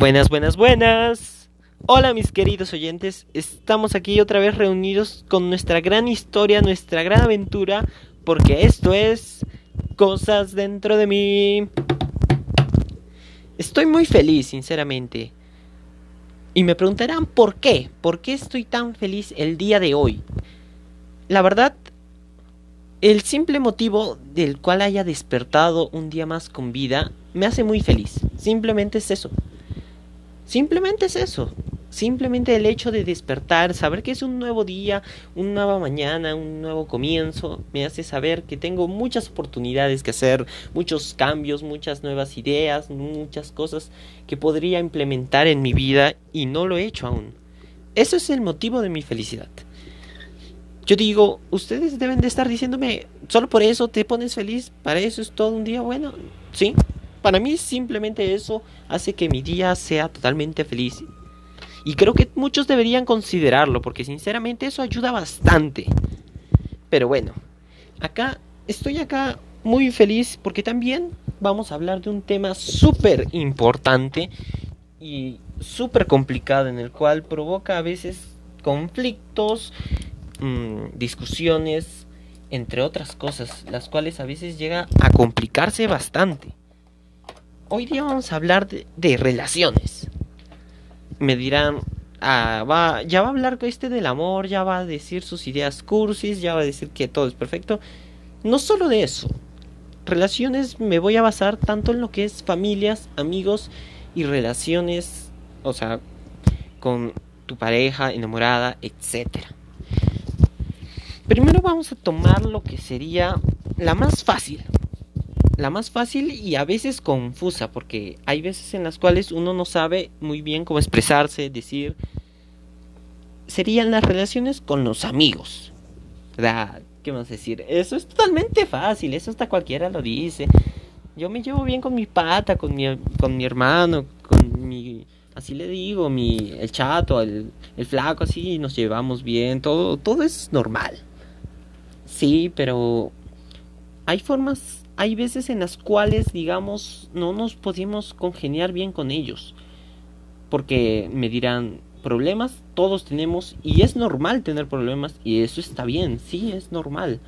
Buenas, buenas, buenas. Hola mis queridos oyentes, estamos aquí otra vez reunidos con nuestra gran historia, nuestra gran aventura, porque esto es Cosas dentro de mí. Estoy muy feliz, sinceramente. Y me preguntarán por qué, por qué estoy tan feliz el día de hoy. La verdad, el simple motivo del cual haya despertado un día más con vida me hace muy feliz. Simplemente es eso. Simplemente es eso. Simplemente el hecho de despertar, saber que es un nuevo día, una nueva mañana, un nuevo comienzo, me hace saber que tengo muchas oportunidades que hacer, muchos cambios, muchas nuevas ideas, muchas cosas que podría implementar en mi vida y no lo he hecho aún. Eso es el motivo de mi felicidad. Yo digo, ustedes deben de estar diciéndome, solo por eso te pones feliz, para eso es todo un día bueno. Sí, para mí simplemente eso hace que mi día sea totalmente feliz. Y creo que muchos deberían considerarlo, porque sinceramente eso ayuda bastante. Pero bueno, acá estoy acá muy feliz porque también vamos a hablar de un tema súper importante y súper complicado en el cual provoca a veces conflictos, Mm, discusiones, entre otras cosas, las cuales a veces llega a complicarse bastante. Hoy día vamos a hablar de, relaciones. Me dirán, ah, va, ya va a hablar este del amor, ya va a decir sus ideas cursis, ya va a decir que todo es perfecto. No solo de eso. Relaciones me voy a basar tanto en lo que es familias, amigos y relaciones, o sea, con tu pareja, enamorada, etcétera. Primero vamos a tomar lo que sería la más fácil. La más fácil y a veces confusa, porque hay veces en las cuales uno no sabe muy bien cómo expresarse, decir. Serían las relaciones con los amigos. ¿Verdad? ¿Qué a decir? Eso es totalmente fácil, eso hasta cualquiera lo dice. Yo me llevo bien con mi pata, con mi, con mi hermano, con mi así le digo, mi el chato, el, el flaco, así nos llevamos bien, todo, todo es normal. Sí, pero hay formas, hay veces en las cuales, digamos, no nos podemos congeniar bien con ellos. Porque me dirán, problemas todos tenemos y es normal tener problemas y eso está bien, sí, es normal.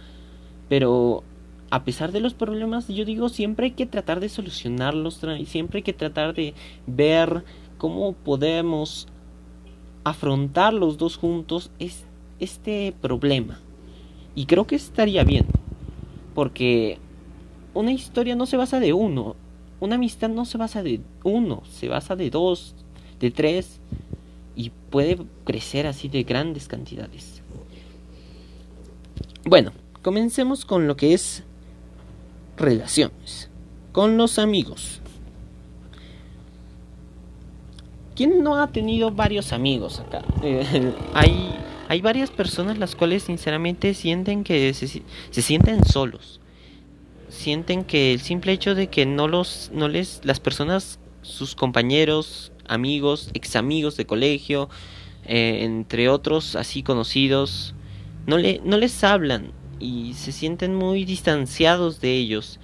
Pero a pesar de los problemas, yo digo, siempre hay que tratar de solucionarlos, siempre hay que tratar de ver cómo podemos afrontar los dos juntos este problema. Y creo que estaría bien. Porque una historia no se basa de uno. Una amistad no se basa de uno. Se basa de dos, de tres. Y puede crecer así de grandes cantidades. Bueno, comencemos con lo que es relaciones. Con los amigos. ¿Quién no ha tenido varios amigos acá? hay hay varias personas las cuales sinceramente sienten que se, sienten solos. Sienten que el simple hecho de que no los no les las personas sus compañeros, amigos, ex amigos de colegio, eh, entre otros así conocidos, no le no les hablan y se sienten muy distanciados de ellos.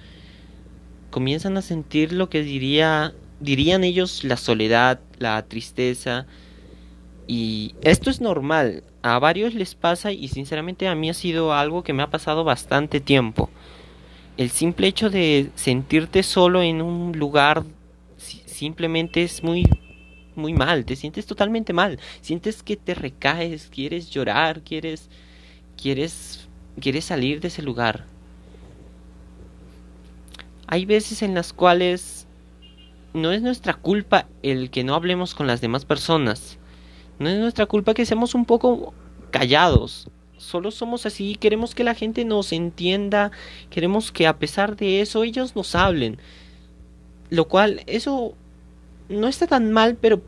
Comienzan a sentir lo que diría dirían ellos la soledad, la tristeza, y esto es normal, a varios les pasa y sinceramente a mí ha sido algo que me ha pasado bastante tiempo. El simple hecho de sentirte solo en un lugar simplemente es muy muy mal, te sientes totalmente mal, sientes que te recaes, quieres llorar, quieres quieres quieres salir de ese lugar. Hay veces en las cuales no es nuestra culpa el que no hablemos con las demás personas no es nuestra culpa que seamos un poco callados. Solo somos así, queremos que la gente nos entienda, queremos que a pesar de eso ellos nos hablen. Lo cual, eso no está tan mal, pero,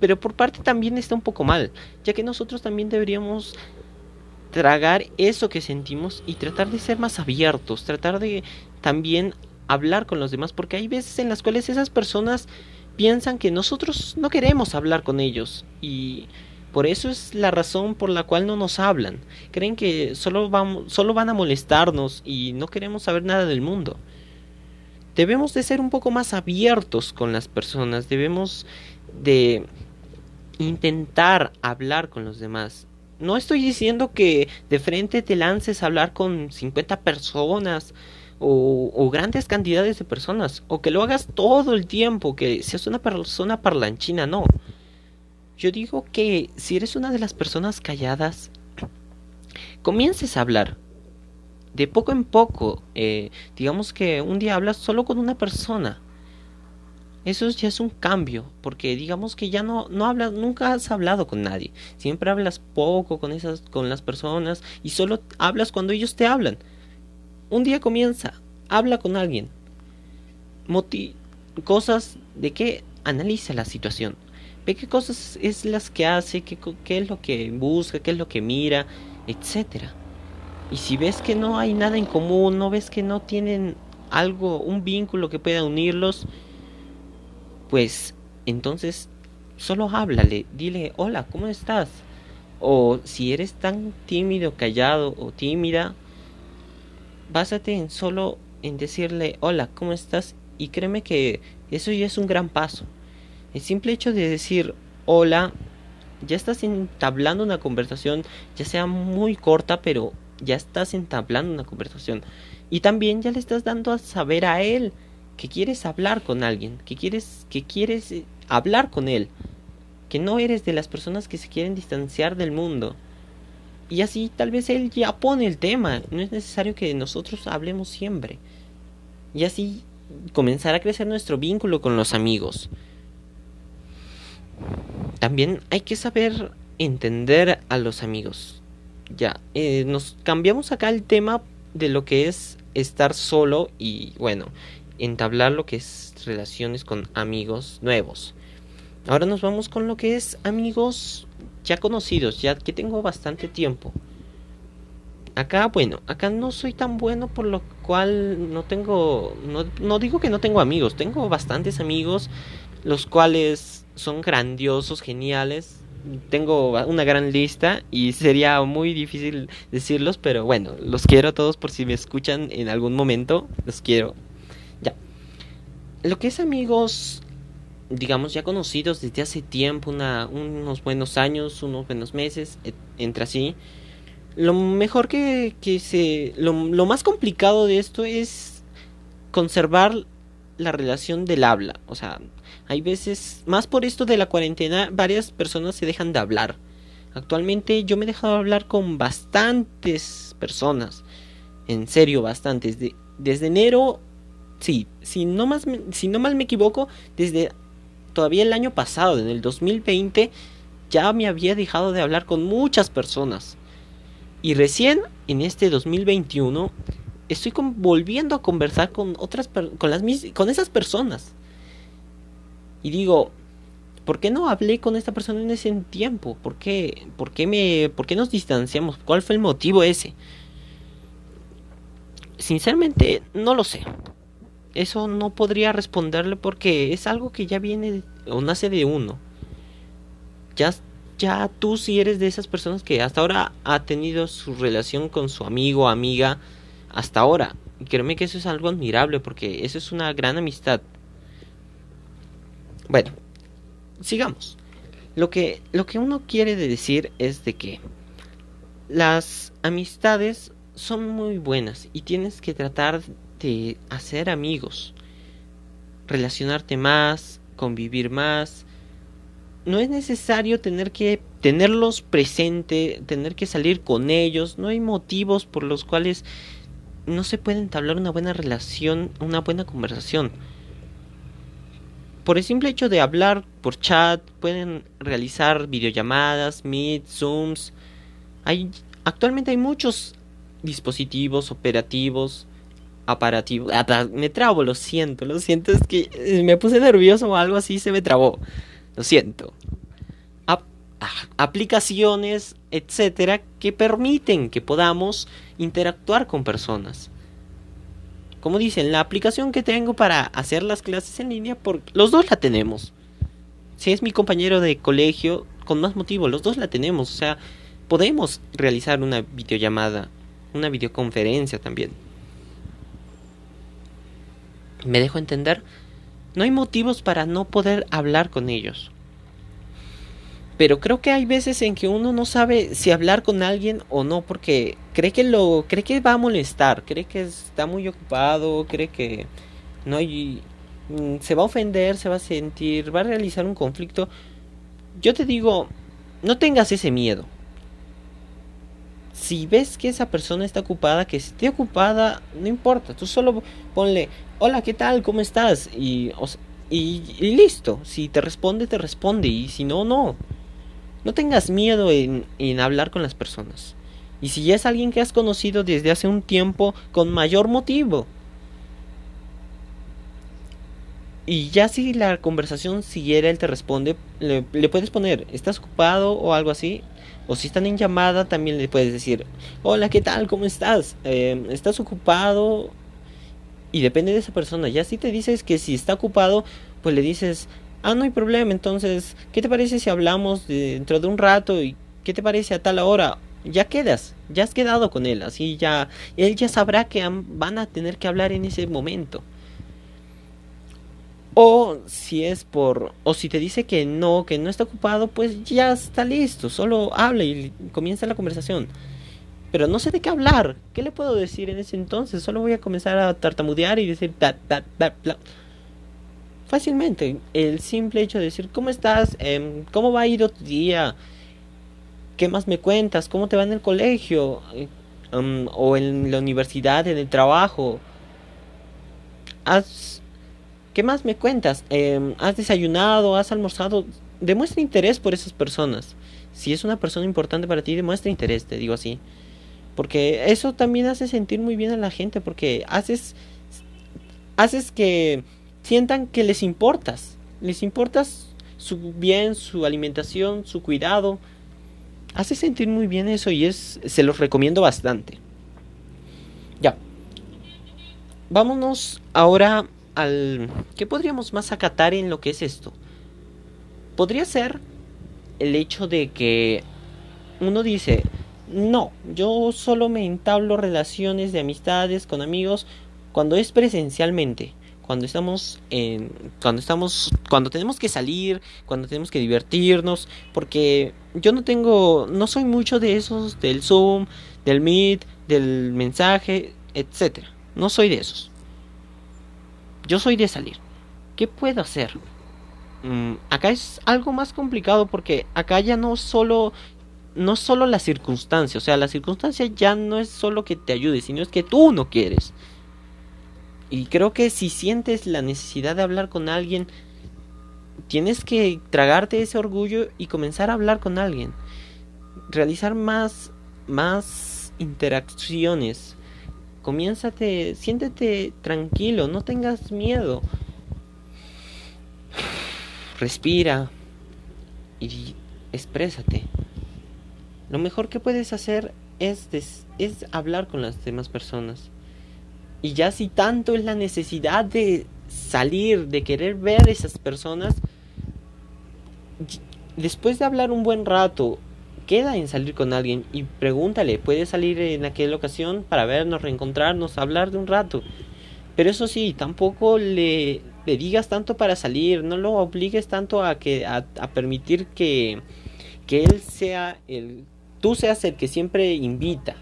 pero por parte también está un poco mal, ya que nosotros también deberíamos tragar eso que sentimos y tratar de ser más abiertos, tratar de también hablar con los demás, porque hay veces en las cuales esas personas piensan que nosotros no queremos hablar con ellos y por eso es la razón por la cual no nos hablan. Creen que solo, vamos, solo van a molestarnos y no queremos saber nada del mundo. Debemos de ser un poco más abiertos con las personas, debemos de intentar hablar con los demás. No estoy diciendo que de frente te lances a hablar con 50 personas o, o, grandes cantidades de personas, o que lo hagas todo el tiempo, que seas una persona parlanchina, no. Yo digo que si eres una de las personas calladas, comiences a hablar. De poco en poco, eh, digamos que un día hablas solo con una persona. Eso ya es un cambio, porque digamos que ya no, no hablas, nunca has hablado con nadie. Siempre hablas poco con esas, con las personas y solo hablas cuando ellos te hablan. Un día comienza, habla con alguien. Moti cosas de que analiza la situación. Ve qué cosas es las que hace, qué, qué es lo que busca, qué es lo que mira, etcétera. Y si ves que no hay nada en común, no ves que no tienen algo, un vínculo que pueda unirlos, pues entonces solo háblale, dile, hola, ¿cómo estás? O si eres tan tímido, callado o tímida, básate en solo en decirle, hola, ¿cómo estás? Y créeme que eso ya es un gran paso. El simple hecho de decir, hola, ya estás entablando una conversación, ya sea muy corta, pero ya estás entablando una conversación. Y también ya le estás dando a saber a él que quieres hablar con alguien, que quieres, que quieres eh, hablar con él, que no eres de las personas que se quieren distanciar del mundo. Y así tal vez él ya pone el tema, no es necesario que nosotros hablemos siempre. Y así comenzar a crecer nuestro vínculo con los amigos. También hay que saber entender a los amigos. Ya, eh, nos cambiamos acá el tema de lo que es estar solo y bueno, entablar lo que es relaciones con amigos nuevos. Ahora nos vamos con lo que es amigos ya conocidos, ya que tengo bastante tiempo. Acá, bueno, acá no soy tan bueno por lo cual no tengo, no, no digo que no tengo amigos, tengo bastantes amigos, los cuales son grandiosos, geniales, tengo una gran lista y sería muy difícil decirlos, pero bueno, los quiero a todos por si me escuchan en algún momento, los quiero. Ya. Lo que es amigos, digamos ya conocidos desde hace tiempo, una, unos buenos años, unos buenos meses, entre así. Lo mejor que, que se... Lo, lo más complicado de esto es conservar la relación del habla. O sea, hay veces, más por esto de la cuarentena, varias personas se dejan de hablar. Actualmente yo me he dejado hablar con bastantes personas. En serio, bastantes. desde enero, sí, si no, más, si no mal me equivoco, desde todavía el año pasado, en el 2020, ya me había dejado de hablar con muchas personas. Y recién, en este 2021, estoy volviendo a conversar con otras con las con esas personas. Y digo, ¿por qué no hablé con esta persona en ese tiempo? ¿Por qué, por qué, me, por qué nos distanciamos? ¿Cuál fue el motivo ese? Sinceramente, no lo sé. Eso no podría responderle porque es algo que ya viene o nace de uno. Ya, ya tú si eres de esas personas que hasta ahora ha tenido su relación con su amigo amiga hasta ahora. Y créeme que eso es algo admirable porque eso es una gran amistad. Bueno, sigamos. Lo que, lo que uno quiere decir es de que las amistades son muy buenas y tienes que tratar de hacer amigos, relacionarte más, convivir más. No es necesario tener que tenerlos presente, tener que salir con ellos, no hay motivos por los cuales no se puede entablar una buena relación, una buena conversación por el simple hecho de hablar por chat, pueden realizar videollamadas, Meet, Zooms. Hay, actualmente hay muchos dispositivos operativos, aparativos. Me trabo, lo siento, lo siento, es que eh, me puse nervioso o algo así, se me trabó. Lo siento. aplicaciones, etcétera, que permiten que podamos interactuar con personas como dicen, la aplicación que tengo para hacer las clases en línea, por, los dos la tenemos. Si es mi compañero de colegio, con más motivo, los dos la tenemos. O sea, podemos realizar una videollamada, una videoconferencia también. ¿Me dejo entender? No hay motivos para no poder hablar con ellos. Pero creo que hay veces en que uno no sabe si hablar con alguien o no, porque cree que lo, cree que va a molestar, cree que está muy ocupado, cree que no hay, mm, se va a ofender, se va a sentir, va a realizar un conflicto. Yo te digo, no tengas ese miedo. Si ves que esa persona está ocupada, que esté ocupada, no importa, tú solo ponle, hola, ¿qué tal? ¿Cómo estás? Y, y, y listo, si te responde, te responde, y si no, no. No tengas miedo en, en hablar con las personas. Y si es alguien que has conocido desde hace un tiempo, con mayor motivo. Y ya si la conversación siguiera, él te responde, le, puedes poner, ¿estás ocupado o algo así? O si están en llamada, también le puedes decir, hola, ¿qué tal? ¿Cómo estás? Eh, ¿Estás ocupado? Y depende de esa persona. Ya si te dices que si está ocupado, pues le dices, Ah, no hay problema. Entonces, ¿qué te parece si hablamos dentro de un rato? ¿Y qué te parece a tal hora? Ya quedas, ya has quedado con él. Así ya, él ya sabrá que van a tener que hablar en ese momento. O si es por, o si te dice que no, que no está ocupado, pues ya está listo. Solo habla y comienza la conversación. Pero no sé de qué hablar. ¿Qué le puedo decir en ese entonces? Solo voy a comenzar a tartamudear y decir fácilmente. El simple hecho de decir, ¿cómo estás? Em, ¿Cómo va a ir tu día? ¿Qué más me cuentas? ¿Cómo te va en el colegio? Em, o en la universidad, en el trabajo. ¿Has... ¿Qué más me cuentas? Em, ¿Has desayunado? ¿Has almorzado? Demuestra interés por esas personas. Si es una persona importante para ti, demuestra interés, te digo así. Porque eso también hace sentir muy bien a la gente, porque haces, haces que sientan que les importas, les importas su bien, su alimentación, su cuidado. Hace sentir muy bien eso y es se los recomiendo bastante. Ya. Vámonos ahora al ¿qué podríamos más acatar en lo que es esto? Podría ser el hecho de que uno dice, "No, yo solo me entablo relaciones de amistades con amigos cuando es presencialmente." Cuando estamos en cuando estamos cuando tenemos que salir cuando tenemos que divertirnos porque yo no tengo no soy mucho de esos del zoom del meet del mensaje etcétera. No soy de esos. Yo soy de salir. Qué puedo hacer mm, acá es algo más complicado porque acá ya no solo no solo la circunstancia o sea la circunstancia ya no es solo que te ayude sino es que tú no quieres y creo que si sientes la necesidad de hablar con alguien, tienes que tragarte ese orgullo y comenzar a hablar con alguien. Realizar más, más interacciones. Comiénzate, siéntete tranquilo, no tengas miedo. Respira y exprésate. Lo mejor que puedes hacer es, es hablar con las demás personas. Y ya si tanto es la necesidad de salir, de querer ver a esas personas, después de hablar un buen rato, queda en salir con alguien y pregúntale, ¿puede salir en aquella ocasión para vernos, reencontrarnos, hablar de un rato? Pero eso sí, tampoco le, le digas tanto para salir, no lo obligues tanto a que a, a permitir que, que él sea el tú seas el que siempre invita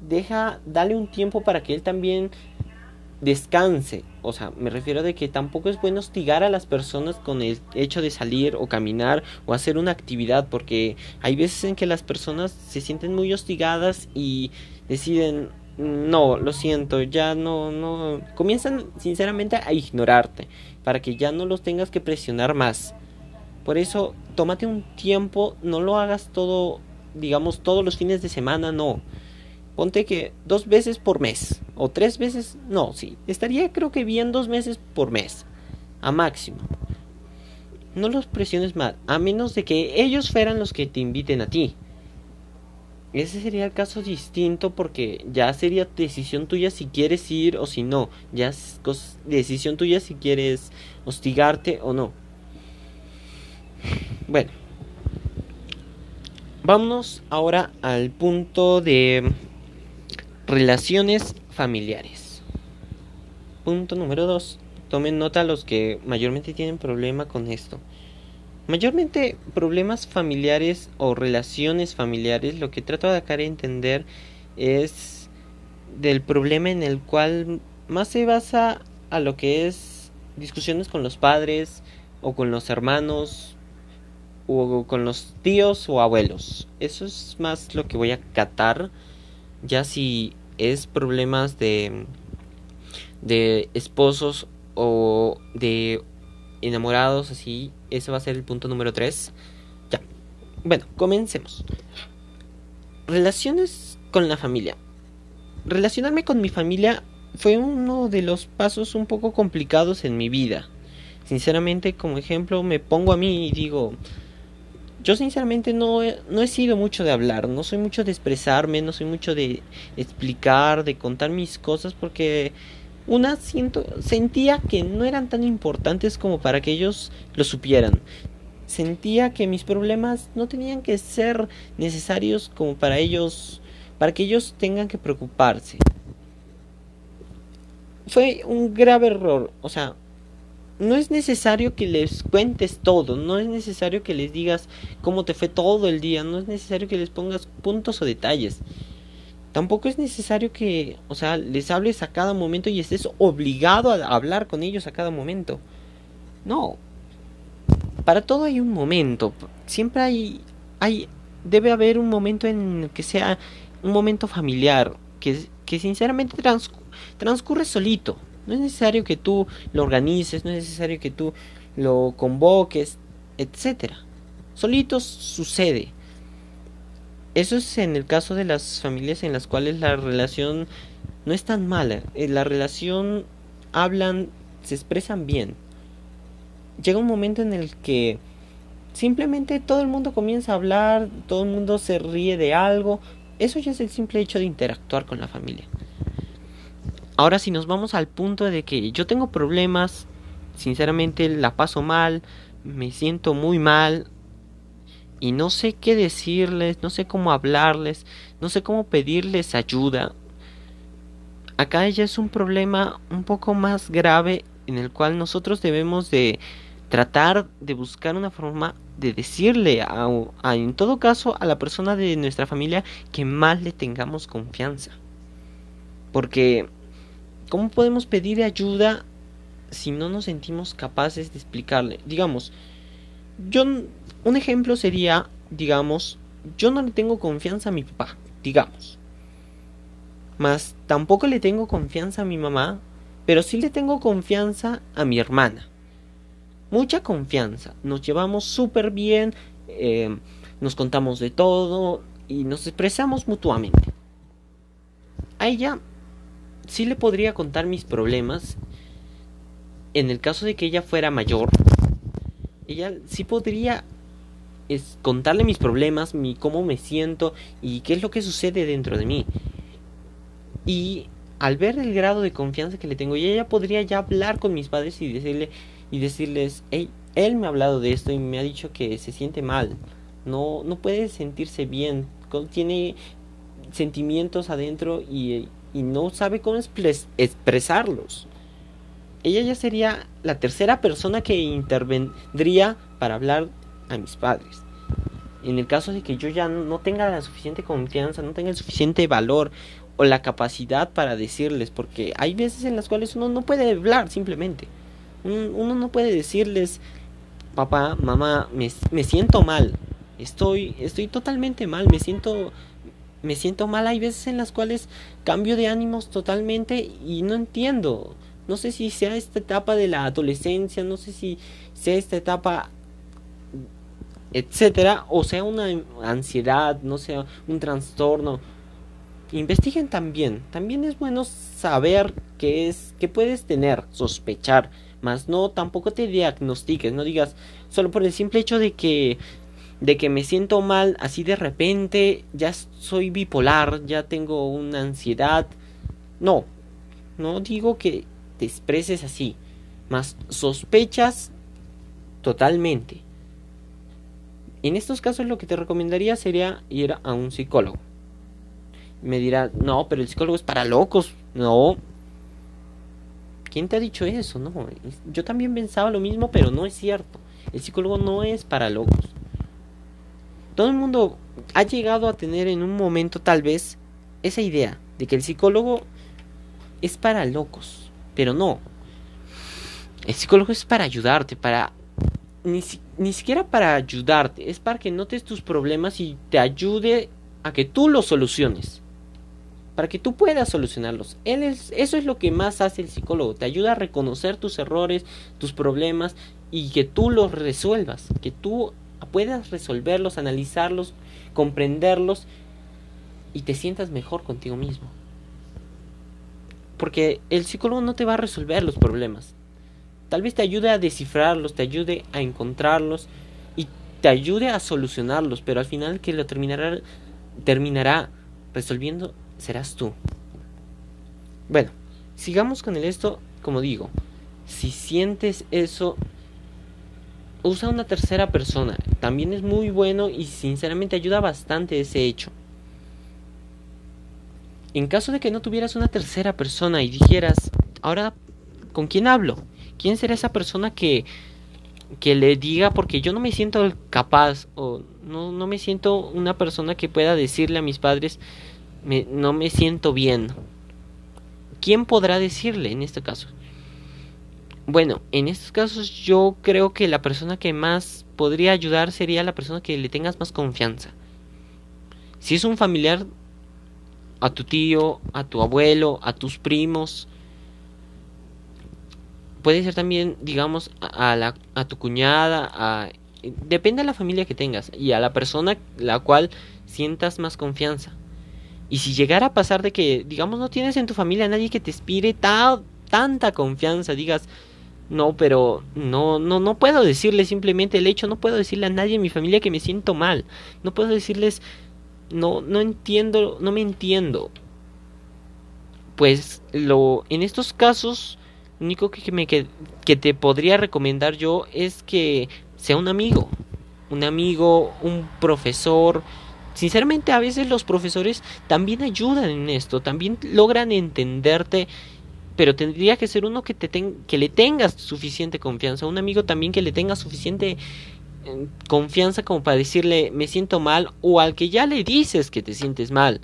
deja, dale un tiempo para que él también descanse. O sea, me refiero de que tampoco es bueno hostigar a las personas con el hecho de salir o caminar o hacer una actividad, porque hay veces en que las personas se sienten muy hostigadas y deciden, no, lo siento, ya no, no, comienzan sinceramente a ignorarte, para que ya no los tengas que presionar más. Por eso, tómate un tiempo, no lo hagas todo, digamos, todos los fines de semana, no ponte que dos veces por mes o tres veces, no, sí, estaría creo que bien dos meses por mes, a máximo. No los presiones más, a menos de que ellos fueran los que te inviten a ti. Ese sería el caso distinto porque ya sería decisión tuya si quieres ir o si no. Ya es decisión tuya si quieres hostigarte o no. Bueno. Vámonos ahora al punto de Relaciones familiares. Punto número 2. Tomen nota los que mayormente tienen problema con esto. Mayormente problemas familiares o relaciones familiares, lo que trato de acá de entender es del problema en el cual más se basa a lo que es discusiones con los padres o con los hermanos o con los tíos o abuelos. Eso es más lo que voy a catar. Ya si es problemas de de esposos o de enamorados así, ese va a ser el punto número 3. Ya. Bueno, comencemos. Relaciones con la familia. Relacionarme con mi familia fue uno de los pasos un poco complicados en mi vida. Sinceramente, como ejemplo, me pongo a mí y digo, yo sinceramente no he, no he sido mucho de hablar, no soy mucho de expresarme, no soy mucho de explicar, de contar mis cosas porque una siento sentía que no eran tan importantes como para que ellos lo supieran. Sentía que mis problemas no tenían que ser necesarios como para ellos para que ellos tengan que preocuparse. Fue un grave error, o sea, no es necesario que les cuentes todo, no es necesario que les digas cómo te fue todo el día, no es necesario que les pongas puntos o detalles. Tampoco es necesario que, o sea, les hables a cada momento y estés obligado a hablar con ellos a cada momento. No. Para todo hay un momento. Siempre hay hay debe haber un momento en que sea un momento familiar que, que sinceramente transcurre solito. No es necesario que tú lo organices, no es necesario que tú lo convoques, etcétera. Solito sucede. Eso es en el caso de las familias en las cuales la relación no es tan mala. Eh, la relación hablan, se expresan bien. Llega un momento en el que simplemente todo el mundo comienza a hablar, todo el mundo se ríe de algo, eso ya es el simple hecho de interactuar con la familia. Ahora si nos vamos al punto de que yo tengo problemas, sinceramente la paso mal, me siento muy mal y no sé qué decirles, no sé cómo hablarles, no sé cómo pedirles ayuda. Acá ya es un problema un poco más grave en el cual nosotros debemos de tratar de buscar una forma de decirle a, en todo caso a la persona de nuestra familia que más le tengamos confianza porque cómo podemos pedir ayuda si no nos sentimos capaces de explicarle digamos yo un ejemplo sería digamos yo no le tengo confianza a mi papá digamos. Mas tampoco le tengo confianza a mi mamá pero sí le tengo confianza a mi hermana. Mucha confianza, nos llevamos súper bien, eh, nos contamos de todo y nos expresamos mutuamente. A ella sí le podría contar mis problemas en el caso de que ella fuera mayor. Ella sí podría es contarle mis problemas, mi cómo me siento y qué es lo que sucede dentro de mí. Y al ver el grado de confianza que le tengo, ella podría ya hablar con mis padres y decirle, y decirles, hey, él me ha hablado de esto y me ha dicho que se siente mal, no, no puede sentirse bien, tiene sentimientos adentro y, y no sabe cómo expresarlos. Ella ya sería la tercera persona que intervendría para hablar a mis padres. En el caso de que yo ya no tenga la suficiente confianza, no tenga el suficiente valor o la capacidad para decirles, porque hay veces en las cuales uno no puede hablar simplemente. Uno no puede decirles, papá, mamá, me, me siento mal. Estoy, estoy totalmente mal, me siento, me siento mal. Hay veces en las cuales cambio de ánimos totalmente y no entiendo. No sé si sea esta etapa de la adolescencia, no sé si sea esta etapa etcétera, o sea una ansiedad, no sea un trastorno. Investiguen también. También es bueno saber qué es, qué puedes tener, sospechar más no tampoco te diagnostiques, no digas solo por el simple hecho de que de que me siento mal así de repente, ya soy bipolar, ya tengo una ansiedad. No, no digo que te expreses así, más sospechas totalmente. En estos casos lo que te recomendaría sería ir a un psicólogo. Me dirá, no, pero el psicólogo es para locos. No, ¿Quién te ha dicho eso? No, yo también pensaba lo mismo, pero no es cierto. El psicólogo no es para locos. Todo el mundo ha llegado a tener en un momento tal vez esa idea de que el psicólogo es para locos, pero no. El psicólogo es para ayudarte, para ni, ni siquiera para ayudarte, es para que notes tus problemas y te ayude a que tú los soluciones para que tú puedas solucionarlos. Él es, eso es lo que más hace el psicólogo, te ayuda a reconocer tus errores, tus problemas y que tú los resuelvas, que tú puedas resolverlos, analizarlos, comprenderlos y te sientas mejor contigo mismo. Porque el psicólogo no te va a resolver los problemas. Tal vez te ayude a descifrarlos, te ayude a encontrarlos y te ayude a solucionarlos, pero al final que lo terminará terminará resolviendo serás tú. Bueno, sigamos con el esto, como digo, si sientes eso, usa una tercera persona. También es muy bueno y sinceramente ayuda bastante ese hecho. En caso de que no tuvieras una tercera persona y dijeras, ahora, ¿con quién hablo? ¿Quién será esa persona que, que le diga, porque yo no me siento capaz o no, no me siento una persona que pueda decirle a mis padres, no me siento bien. ¿Quién podrá decirle en este caso? Bueno, en estos casos yo creo que la persona que más podría ayudar sería la persona que le tengas más confianza. Si es un familiar, a tu tío, a tu abuelo, a tus primos. Puede ser también, digamos, a, la, a tu cuñada, a, depende de la familia que tengas y a la persona la cual sientas más confianza. Y si llegara a pasar de que, digamos, no tienes en tu familia a nadie que te inspire tanta confianza, digas, no, pero no, no, no puedo decirle simplemente el hecho, no puedo decirle a nadie en mi familia que me siento mal, no puedo decirles, no, no entiendo, no me entiendo. Pues lo, en estos casos, lo único que, me, que, que te podría recomendar yo es que sea un amigo, un amigo, un profesor, Sinceramente, a veces los profesores también ayudan en esto, también logran entenderte, pero tendría que ser uno que, te que le tengas suficiente confianza, un amigo también que le tenga suficiente eh, confianza como para decirle me siento mal o al que ya le dices que te sientes mal.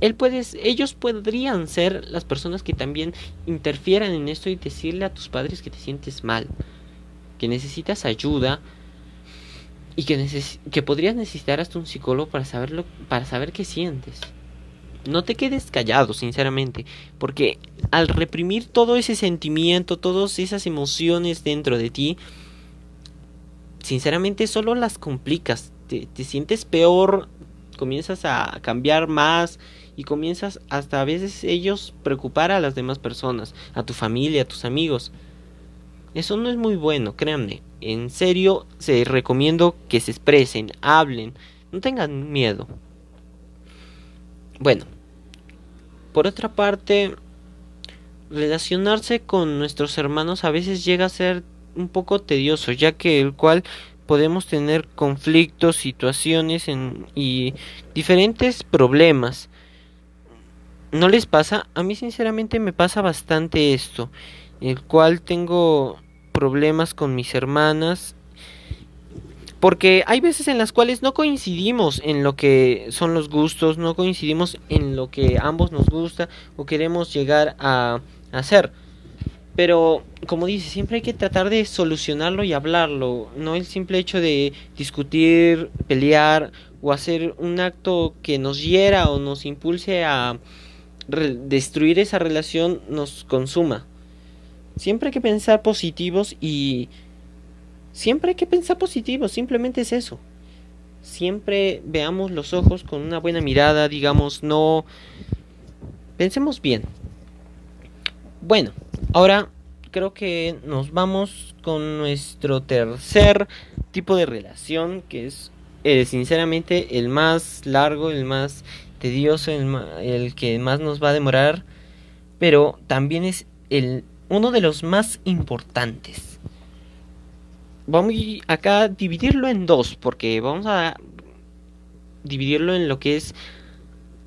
Él puedes, ellos podrían ser las personas que también interfieran en esto y decirle a tus padres que te sientes mal, que necesitas ayuda, y que, que podrías necesitar hasta un psicólogo para saberlo, para saber qué sientes. No te quedes callado, sinceramente, porque al reprimir todo ese sentimiento, todas esas emociones dentro de ti, sinceramente solo las complicas, te, te sientes peor, comienzas a cambiar más y comienzas hasta a veces ellos preocupar a las demás personas, a tu familia, a tus amigos. Eso no es muy bueno, créanme. En serio, se recomiendo que se expresen, hablen, no tengan miedo. Bueno, por otra parte, relacionarse con nuestros hermanos a veces llega a ser un poco tedioso, ya que el cual podemos tener conflictos, situaciones y diferentes problemas. ¿No les pasa? A mí sinceramente me pasa bastante esto, el cual tengo problemas con mis hermanas porque hay veces en las cuales no coincidimos en lo que son los gustos, no coincidimos en lo que ambos nos gusta o queremos llegar a hacer. Pero, como dice, siempre hay que tratar de solucionarlo y hablarlo, no el simple hecho de discutir, pelear o hacer un acto que nos hiera o nos impulse a destruir esa relación nos consuma. Siempre hay que pensar positivos y siempre hay que pensar positivos, simplemente es eso. Siempre veamos los ojos con una buena mirada, digamos, no pensemos bien. Bueno, ahora creo que nos vamos con nuestro tercer tipo de relación, que es eh, sinceramente el más largo, el más tedioso, el, el que más nos va a demorar, pero también es el uno de los más importantes. Vamos acá a dividirlo en dos, porque vamos a dividirlo en lo que es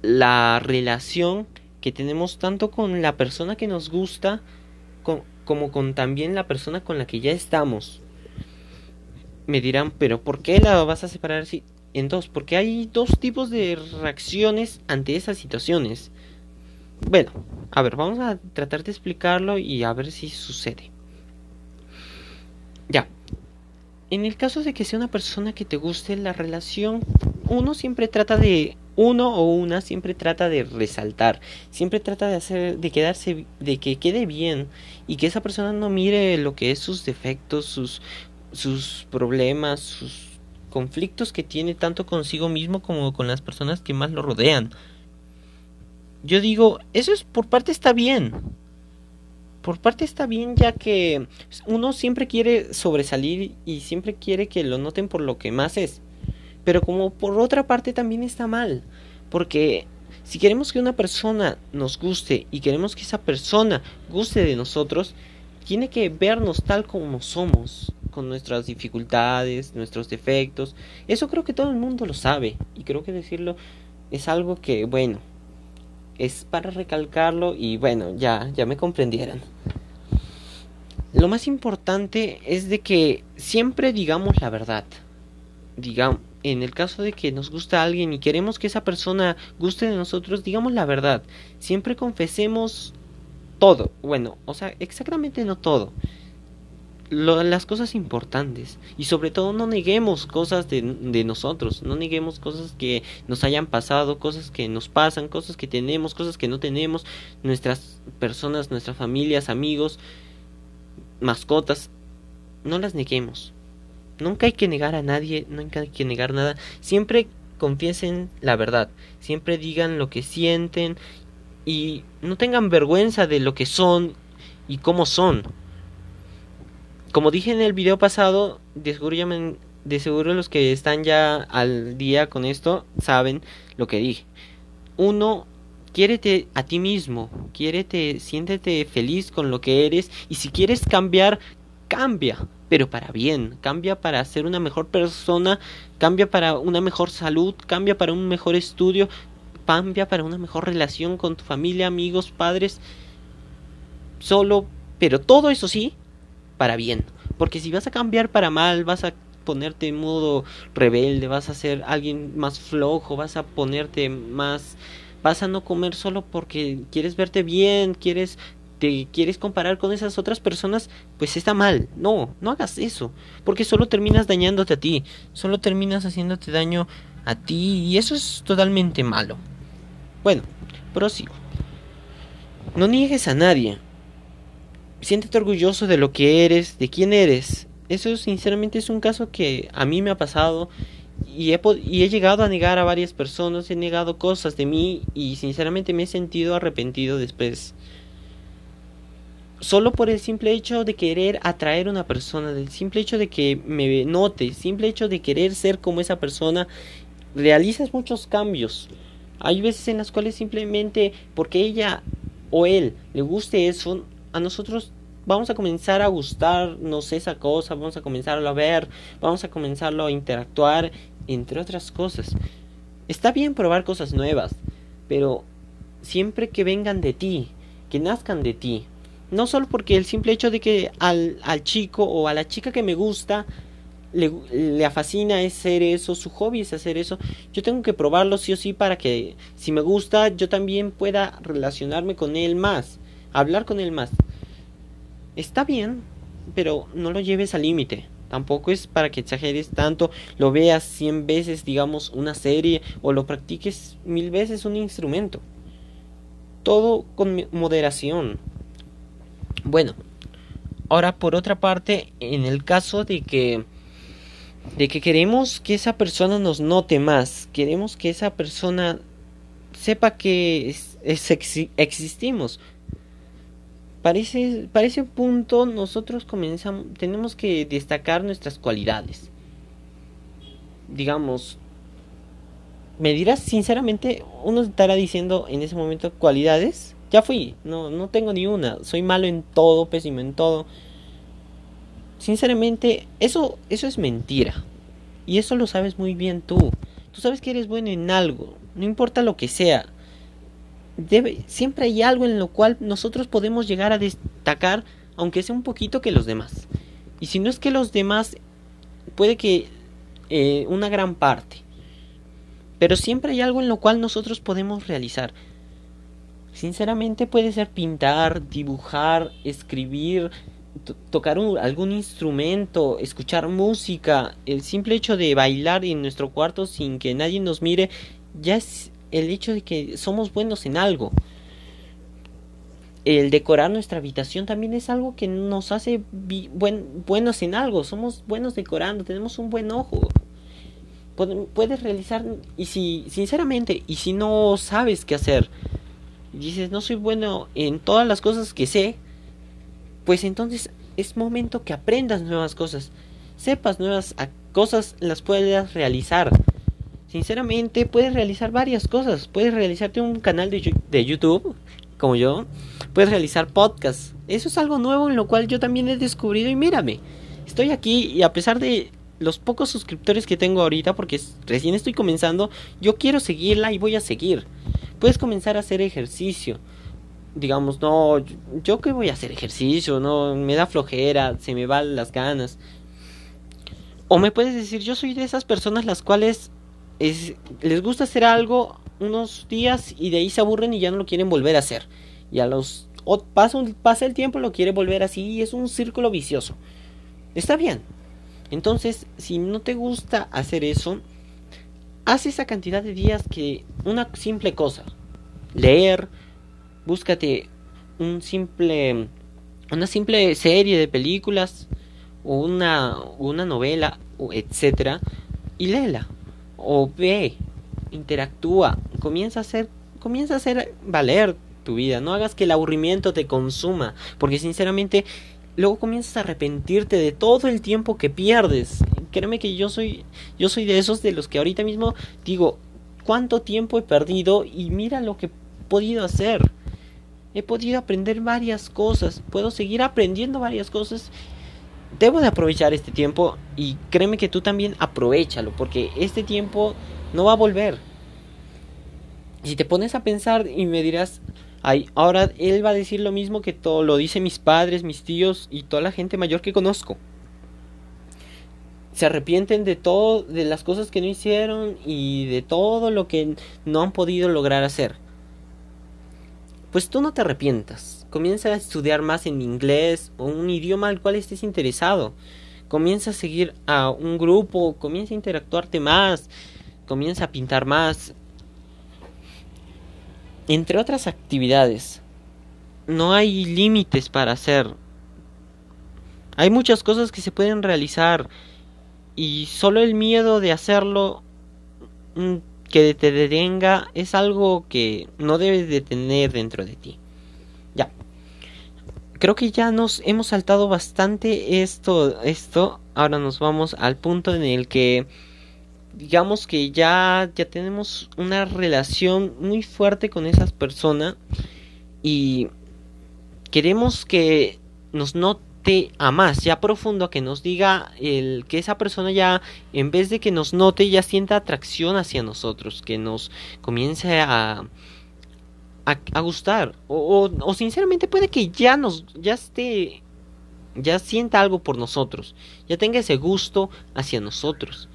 la relación que tenemos tanto con la persona que nos gusta como con también la persona con la que ya estamos. Me dirán, pero ¿por qué la vas a separar en dos? Porque hay dos tipos de reacciones ante esas situaciones. Bueno, a ver, vamos a tratar de explicarlo y a ver si sucede. Ya. En el caso de que sea una persona que te guste la relación, uno siempre trata de uno o una siempre trata de resaltar, siempre trata de hacer de quedarse de que quede bien y que esa persona no mire lo que es sus defectos, sus sus problemas, sus conflictos que tiene tanto consigo mismo como con las personas que más lo rodean. Yo digo, eso es por parte está bien por parte está bien ya que uno siempre quiere sobresalir y siempre quiere que lo noten por lo que más es. Pero como por otra parte también está mal, porque si queremos que una persona nos guste y queremos que esa persona guste de nosotros, tiene que vernos tal como somos, con nuestras dificultades, nuestros defectos. Eso creo que todo el mundo lo sabe y creo que decirlo es algo que, bueno, es para recalcarlo y bueno, ya, ya me comprendieran. Lo más importante es de que siempre digamos la verdad. Digamos, en el caso de que nos gusta alguien y queremos que esa persona guste de nosotros, digamos la verdad. Siempre confesemos todo. Bueno, o sea, exactamente no todo las cosas importantes. Y sobre todo no neguemos cosas de, de, nosotros, no neguemos cosas que nos hayan pasado, cosas que nos pasan, cosas que tenemos, cosas que no tenemos, nuestras personas, nuestras familias, amigos, mascotas, no las neguemos. Nunca hay que negar a nadie, nunca hay que negar nada, siempre confiesen la verdad, siempre digan lo que sienten y no tengan vergüenza de lo que son y cómo son como dije en el video pasado, de seguro, los que están ya al día con esto saben lo que dije. Uno, quiérete a ti mismo, quiérete, siéntete feliz con lo que eres y si quieres cambiar, cambia, pero para bien, cambia para ser una mejor persona, cambia para una mejor salud, cambia para un mejor estudio, cambia para una mejor relación con tu familia, amigos, padres, solo, pero todo eso sí, para bien. Porque si vas a cambiar para mal, vas a ponerte en modo rebelde, vas a ser alguien más flojo, vas a ponerte más vas a no comer solo porque quieres verte bien, quieres te quieres comparar con esas otras personas, pues está mal. No, no hagas eso, porque solo terminas dañándote a ti, solo terminas haciéndote daño a ti y eso es totalmente malo. Bueno, prosigo. No niegues a nadie, siéntete orgulloso de lo que eres, de quién eres. Eso sinceramente es un caso que a mí me ha pasado y he, llegado a negar a varias personas, he negado cosas de mí y sinceramente me he sentido arrepentido después. Solo por el simple hecho de querer atraer a una persona, del simple hecho de que me note, simple hecho de querer ser como esa persona, realizas muchos cambios. Hay veces en las cuales simplemente porque ella o él le guste eso, a nosotros vamos a comenzar a gustarnos esa cosa, vamos a comenzarlo a ver, vamos a comenzarlo a interactuar, entre otras cosas. Está bien probar cosas nuevas, pero siempre que vengan de ti, que nazcan de ti. No solo porque el simple hecho de que al, al chico o a la chica que me gusta le, le fascina es hacer eso, su hobby es hacer eso, yo tengo que probarlo sí o sí para que si me gusta yo también pueda relacionarme con él más hablar con él más. Está bien, pero no lo lleves al límite. Tampoco es para que exageres tanto, lo veas cien veces, digamos, una serie, o lo practiques mil veces un instrumento. Todo con moderación. Bueno, ahora por otra parte, en el caso de que de que queremos que esa persona nos note más, queremos que esa persona sepa que existimos, para ese, para ese punto nosotros comenzamos, tenemos que destacar nuestras cualidades. Digamos, me dirás sinceramente, uno estará diciendo en ese momento cualidades. Ya fui, no, no tengo ni una. Soy malo en todo, pésimo en todo. Sinceramente, eso, eso es mentira. Y eso lo sabes muy bien tú. Tú sabes que eres bueno en algo, no importa lo que sea debe, siempre hay algo en lo cual nosotros podemos llegar a destacar, aunque sea un poquito que los demás. Y si no es que los demás puede que eh, una gran parte. Pero siempre hay algo en lo cual nosotros podemos realizar. Sinceramente puede ser pintar, dibujar, escribir, tocar algún instrumento, escuchar música, el simple hecho de bailar en nuestro cuarto sin que nadie nos mire, ya es el hecho de que somos buenos en algo. El decorar nuestra habitación también es algo que nos hace buenos en algo, somos buenos decorando, tenemos un buen ojo. Puedes realizar, y si, sinceramente, y si no sabes qué hacer, dices, no soy bueno en todas las cosas que sé, pues entonces es momento que aprendas nuevas cosas, sepas nuevas cosas, las puedas realizar. Sinceramente, puedes realizar varias cosas. Puedes realizarte un canal de, de YouTube, como yo. Puedes realizar podcasts. Eso es algo nuevo en lo cual yo también he descubrido y mírame. Estoy aquí y a pesar de los pocos suscriptores que tengo ahorita, porque recién estoy comenzando, yo quiero seguirla y voy a seguir. Puedes comenzar a hacer ejercicio digamos, no, yo que voy a hacer ejercicio, no, me da flojera, se me van las ganas. O me puedes decir, yo soy de esas personas las cuales les gusta hacer algo unos días y de ahí se aburren y ya no lo quieren volver a hacer. Y a los pasa, pasa el tiempo lo quiere volver así y es un círculo vicioso. Está bien. Entonces, si no te gusta hacer eso, haz esa cantidad de días que una simple cosa, leer, búscate un simple una simple serie de películas o una una novela etcétera y léela o ve interactúa comienza a hacer comienza a hacer valer tu vida. No hagas que el aburrimiento te consuma porque sinceramente luego comienzas a arrepentirte de todo el tiempo que pierdes. Créeme que yo soy yo soy de esos de los que ahorita mismo digo cuánto tiempo he perdido y mira lo que he podido hacer. He podido aprender varias cosas, puedo seguir aprendiendo varias cosas. Debo de aprovechar este tiempo y créeme que tú también aprovechalo, porque este tiempo no va a volver. Si te pones a pensar y me dirás, ay, ahora él va a decir lo mismo que todo lo dicen mis padres, mis tíos y toda la gente mayor que conozco. Se arrepienten de todo, de las cosas que no hicieron y de todo lo que no han podido lograr hacer pues tú no te arrepientas. Comienza a estudiar más en inglés o un idioma al cual estés interesado. Comienza a seguir a un grupo, comienza a interactuarte más, comienza a pintar más. Entre otras actividades, no hay límites para hacer. Hay muchas cosas que se pueden realizar y solo el miedo de hacerlo mm, que te detenga es algo que no debes de tener dentro de ti. Creo que ya nos hemos saltado bastante esto, esto. Ahora nos vamos al punto en el que digamos que ya ya tenemos una relación muy fuerte con esa persona y queremos que nos note a más, ya profundo, a que nos diga el que esa persona ya, en vez de que nos note, ya sienta atracción hacia nosotros, que nos comience a, a, gustar. O, o, sinceramente puede que ya nos, ya esté, ya sienta algo por nosotros, ya tenga ese gusto hacia nosotros.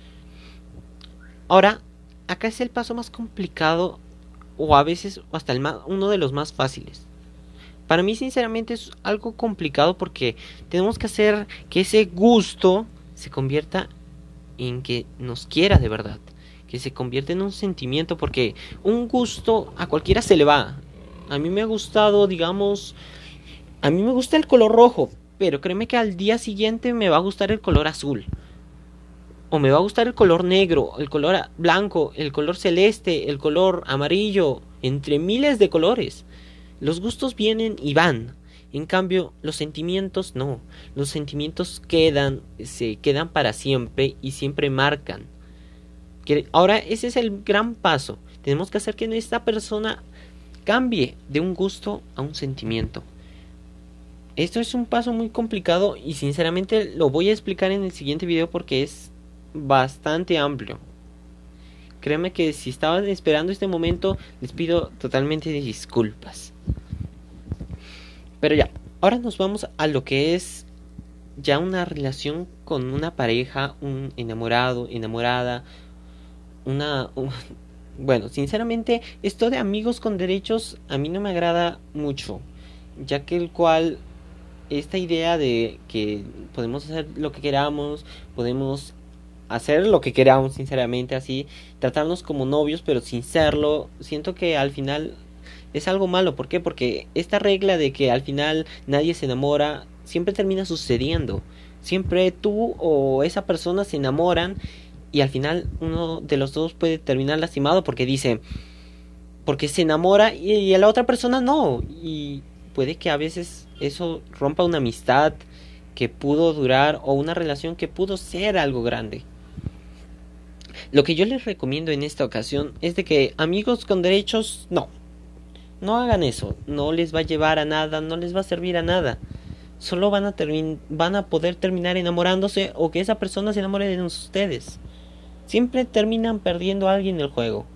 Ahora, acá es el paso más complicado o a veces hasta el más, uno de los más fáciles. Para mí sinceramente es algo complicado porque tenemos que hacer que ese gusto se convierta en que nos quiera de verdad, que se convierta en un sentimiento porque un gusto a cualquiera se le va. A mí me ha gustado, digamos, a mí me gusta el color rojo, pero créeme que al día siguiente me va a gustar el color azul. O me va a gustar el color negro, el color blanco, el color celeste, el color amarillo, entre miles de colores. Los gustos vienen y van. En cambio, los sentimientos no. Los sentimientos quedan, se quedan para siempre y siempre marcan. Ahora, ese es el gran paso. Tenemos que hacer que esta persona cambie de un gusto a un sentimiento. Esto es un paso muy complicado y sinceramente lo voy a explicar en el siguiente video porque es bastante amplio. Créeme que si estaban esperando este momento, les pido totalmente disculpas. Pero ya, ahora nos vamos a lo que es ya una relación con una pareja, un enamorado, enamorada, una... bueno, sinceramente, esto de amigos con derechos a mí no me agrada mucho, ya que el cual esta idea de que podemos hacer lo que queramos, podemos hacer lo que queramos, sinceramente, así, tratarnos como novios, pero sin serlo, siento que al final es algo malo. ¿Por qué? Porque esta regla de que al final nadie se enamora siempre termina sucediendo. Siempre tú o esa persona se enamoran y al final uno de los dos puede terminar lastimado porque dice, porque se enamora y, a la otra persona no. Y puede que a veces eso rompa una amistad que pudo durar o una relación que pudo ser algo grande. Lo que yo les recomiendo en esta ocasión es de que amigos con derechos, no. No hagan eso, no les va a llevar a nada, no les va a servir a nada solo van a, van a poder terminar enamorándose o que esa persona se enamore de ustedes. Siempre terminan perdiendo a alguien en el juego.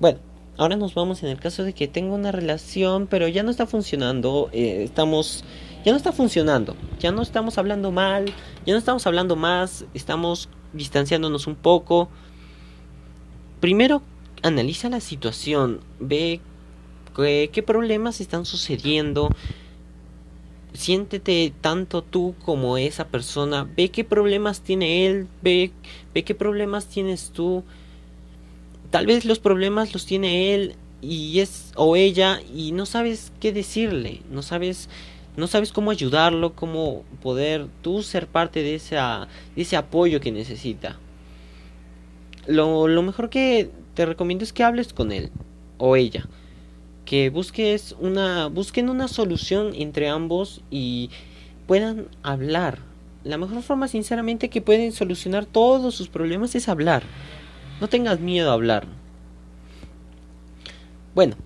Bueno, ahora nos vamos en el caso de que tengo una relación, pero ya no está funcionando. Eh, estamos. Ya no está funcionando. Ya no estamos hablando mal. Ya no estamos hablando más. Estamos distanciándonos un poco. Primero, analiza la situación. Ve qué problemas están sucediendo siéntete tanto tú como esa persona, ve qué problemas tiene él, ve, ve qué problemas tienes tú. Tal vez los problemas los tiene él y es o ella y no sabes qué decirle, no sabes no sabes cómo ayudarlo, cómo poder tú ser parte de, esa, de ese apoyo que necesita. Lo, lo mejor que te recomiendo es que hables con él o ella que busques una busquen una solución entre ambos y puedan hablar. La mejor forma sinceramente que pueden solucionar todos sus problemas es hablar. No tengas miedo a hablar. Bueno,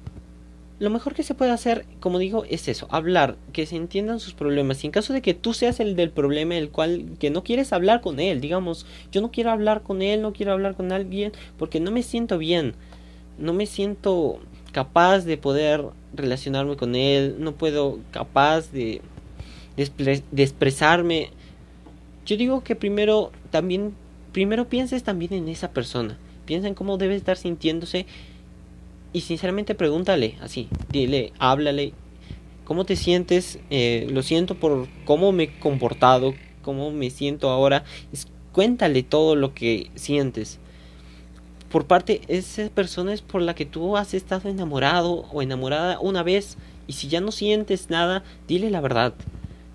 lo mejor que se puede hacer, como digo, es eso, hablar, que se entiendan sus problemas. Y en caso de que tú seas el del problema, el cual que no quieres hablar con él, digamos, yo no quiero hablar con él, no quiero hablar con alguien porque no me siento bien, no me siento capaz de poder relacionarme con él, no puedo capaz de, de, expresarme. Yo digo que primero también, primero pienses también en esa persona, piensa en cómo debe estar sintiéndose y sinceramente pregúntale así, dile, háblale, ¿cómo te sientes? Eh, lo siento por cómo me he comportado, cómo me siento ahora, cuéntale todo lo que sientes por parte esa persona es por la que tú has estado enamorado o enamorada una vez y si ya no sientes nada, dile la verdad.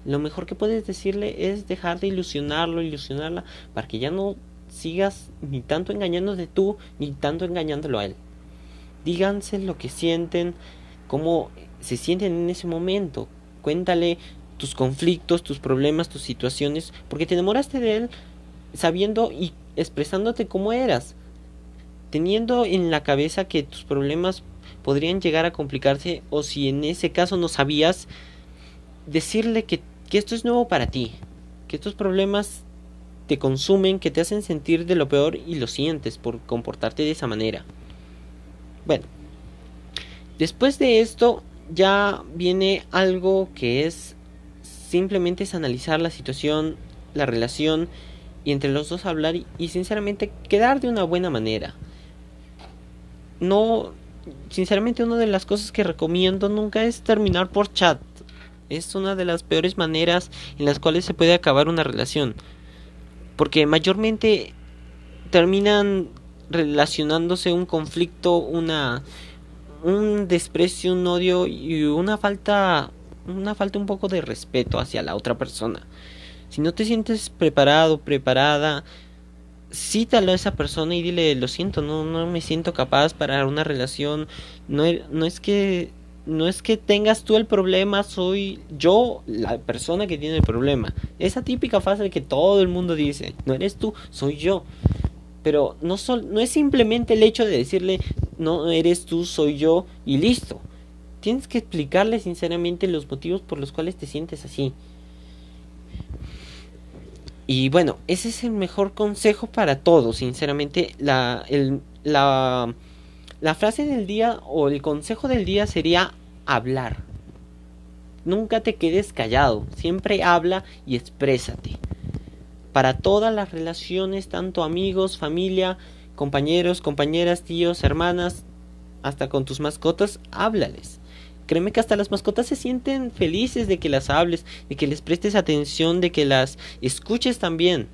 Lo mejor que puedes decirle es dejar de ilusionarlo, ilusionarla, para que ya no sigas ni tanto engañándote tú, ni tanto engañándolo a él. Díganse lo que sienten, cómo se sienten en ese momento. Cuéntale tus conflictos, tus problemas, tus situaciones, porque te enamoraste de él sabiendo y expresándote como eras teniendo en la cabeza que tus problemas podrían llegar a complicarse o si en ese caso no sabías, decirle que, que esto es nuevo para ti, que estos problemas te consumen, que te hacen sentir de lo peor y lo sientes por comportarte de esa manera. Bueno, después de esto ya viene algo que es simplemente es analizar la situación, la relación y entre los dos hablar y sinceramente quedar de una buena manera no, sinceramente una de las cosas que recomiendo nunca es terminar por chat. Es una de las peores maneras en las cuales se puede acabar una relación. Porque mayormente terminan relacionándose un conflicto, una un desprecio, un odio y una falta una falta un poco de respeto hacia la otra persona. Si no te sientes preparado, preparada, cítalo a esa persona y dile, lo siento, no, no me siento capaz para una relación, no, no es que no es que tengas tú el problema, soy yo la persona que tiene el problema. Esa típica frase que todo el mundo dice, no eres tú, soy yo. Pero no, sol, no es simplemente el hecho de decirle, no eres tú, soy yo y listo. Tienes que explicarle sinceramente los motivos por los cuales te sientes así. Y bueno, ese es el mejor consejo para todos, sinceramente. La, la, la frase del día o el consejo del día sería hablar. nunca te quedes callado, siempre habla y exprésate. Para todas las relaciones, tanto amigos, familia, compañeros, compañeras, tíos, hermanas, hasta con tus mascotas, háblales. Créeme que hasta las mascotas se sienten felices de que las hables, de que les prestes atención, de que las escuches también.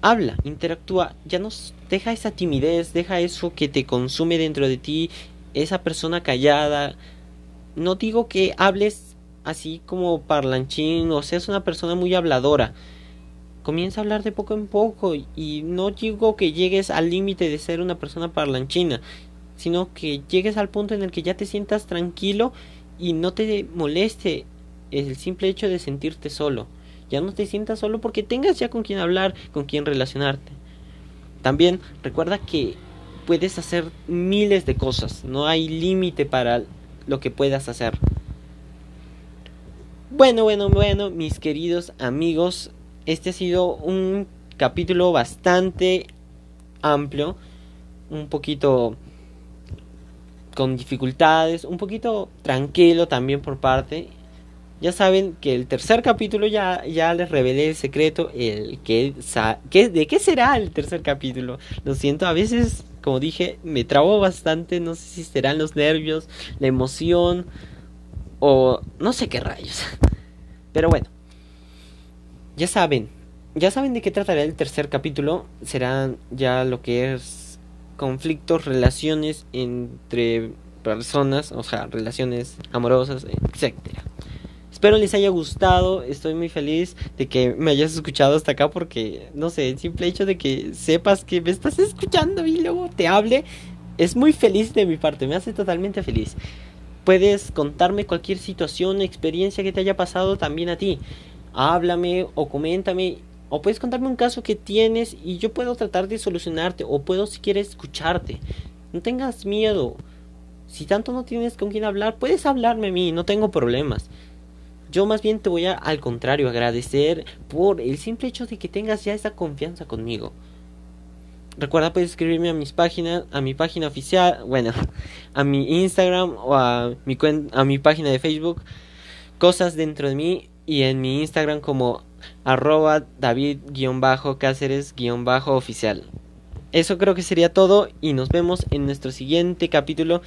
Habla, interactúa, ya no deja esa timidez, deja eso que te consume dentro de ti, esa persona callada. No digo que hables así como parlanchín o seas una persona muy habladora. Comienza a hablar de poco en poco y no digo que llegues al límite de ser una persona parlanchina, sino que llegues al punto en el que ya te sientas tranquilo y no te moleste el simple hecho de sentirte solo. Ya no te sientas solo porque tengas ya con quien hablar, con quien relacionarte. También recuerda que puedes hacer miles de cosas, no hay límite para lo que puedas hacer. Bueno, bueno, bueno, mis queridos amigos, este ha sido un capítulo bastante amplio, un poquito con dificultades, un poquito tranquilo también por parte. Ya saben que el tercer capítulo ya, ya les revelé el secreto, el que, que de qué será el tercer capítulo. Lo siento, a veces, como dije, me trabo bastante, no sé si serán los nervios, la emoción o no sé qué rayos. Pero bueno, ya saben, ya saben de qué tratará el tercer capítulo, serán ya lo que es conflictos, relaciones entre personas, o sea, relaciones amorosas, etcétera. Espero les haya gustado, estoy muy feliz de que me hayas escuchado hasta acá porque, no sé, el simple hecho de que sepas que me estás escuchando y luego te hable, es muy feliz de mi parte, me hace totalmente feliz. Puedes contarme cualquier situación, experiencia que te haya pasado también a ti. Háblame o coméntame o puedes contarme un caso que tienes y yo puedo tratar de solucionarte. O puedo si quieres escucharte. No tengas miedo. Si tanto no tienes con quién hablar, puedes hablarme a mí, no tengo problemas. Yo más bien te voy a, al contrario, agradecer por el simple hecho de que tengas ya esa confianza conmigo. Recuerda puedes escribirme a mis páginas, a mi página oficial, bueno, a mi Instagram o a mi a mi página de Facebook, cosas dentro de mí y en mi Instagram como arroba David-Cáceres-oficial. Eso creo que sería todo y nos vemos en nuestro siguiente capítulo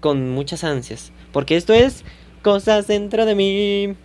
con muchas ansias. Porque esto es Cosas dentro de mí.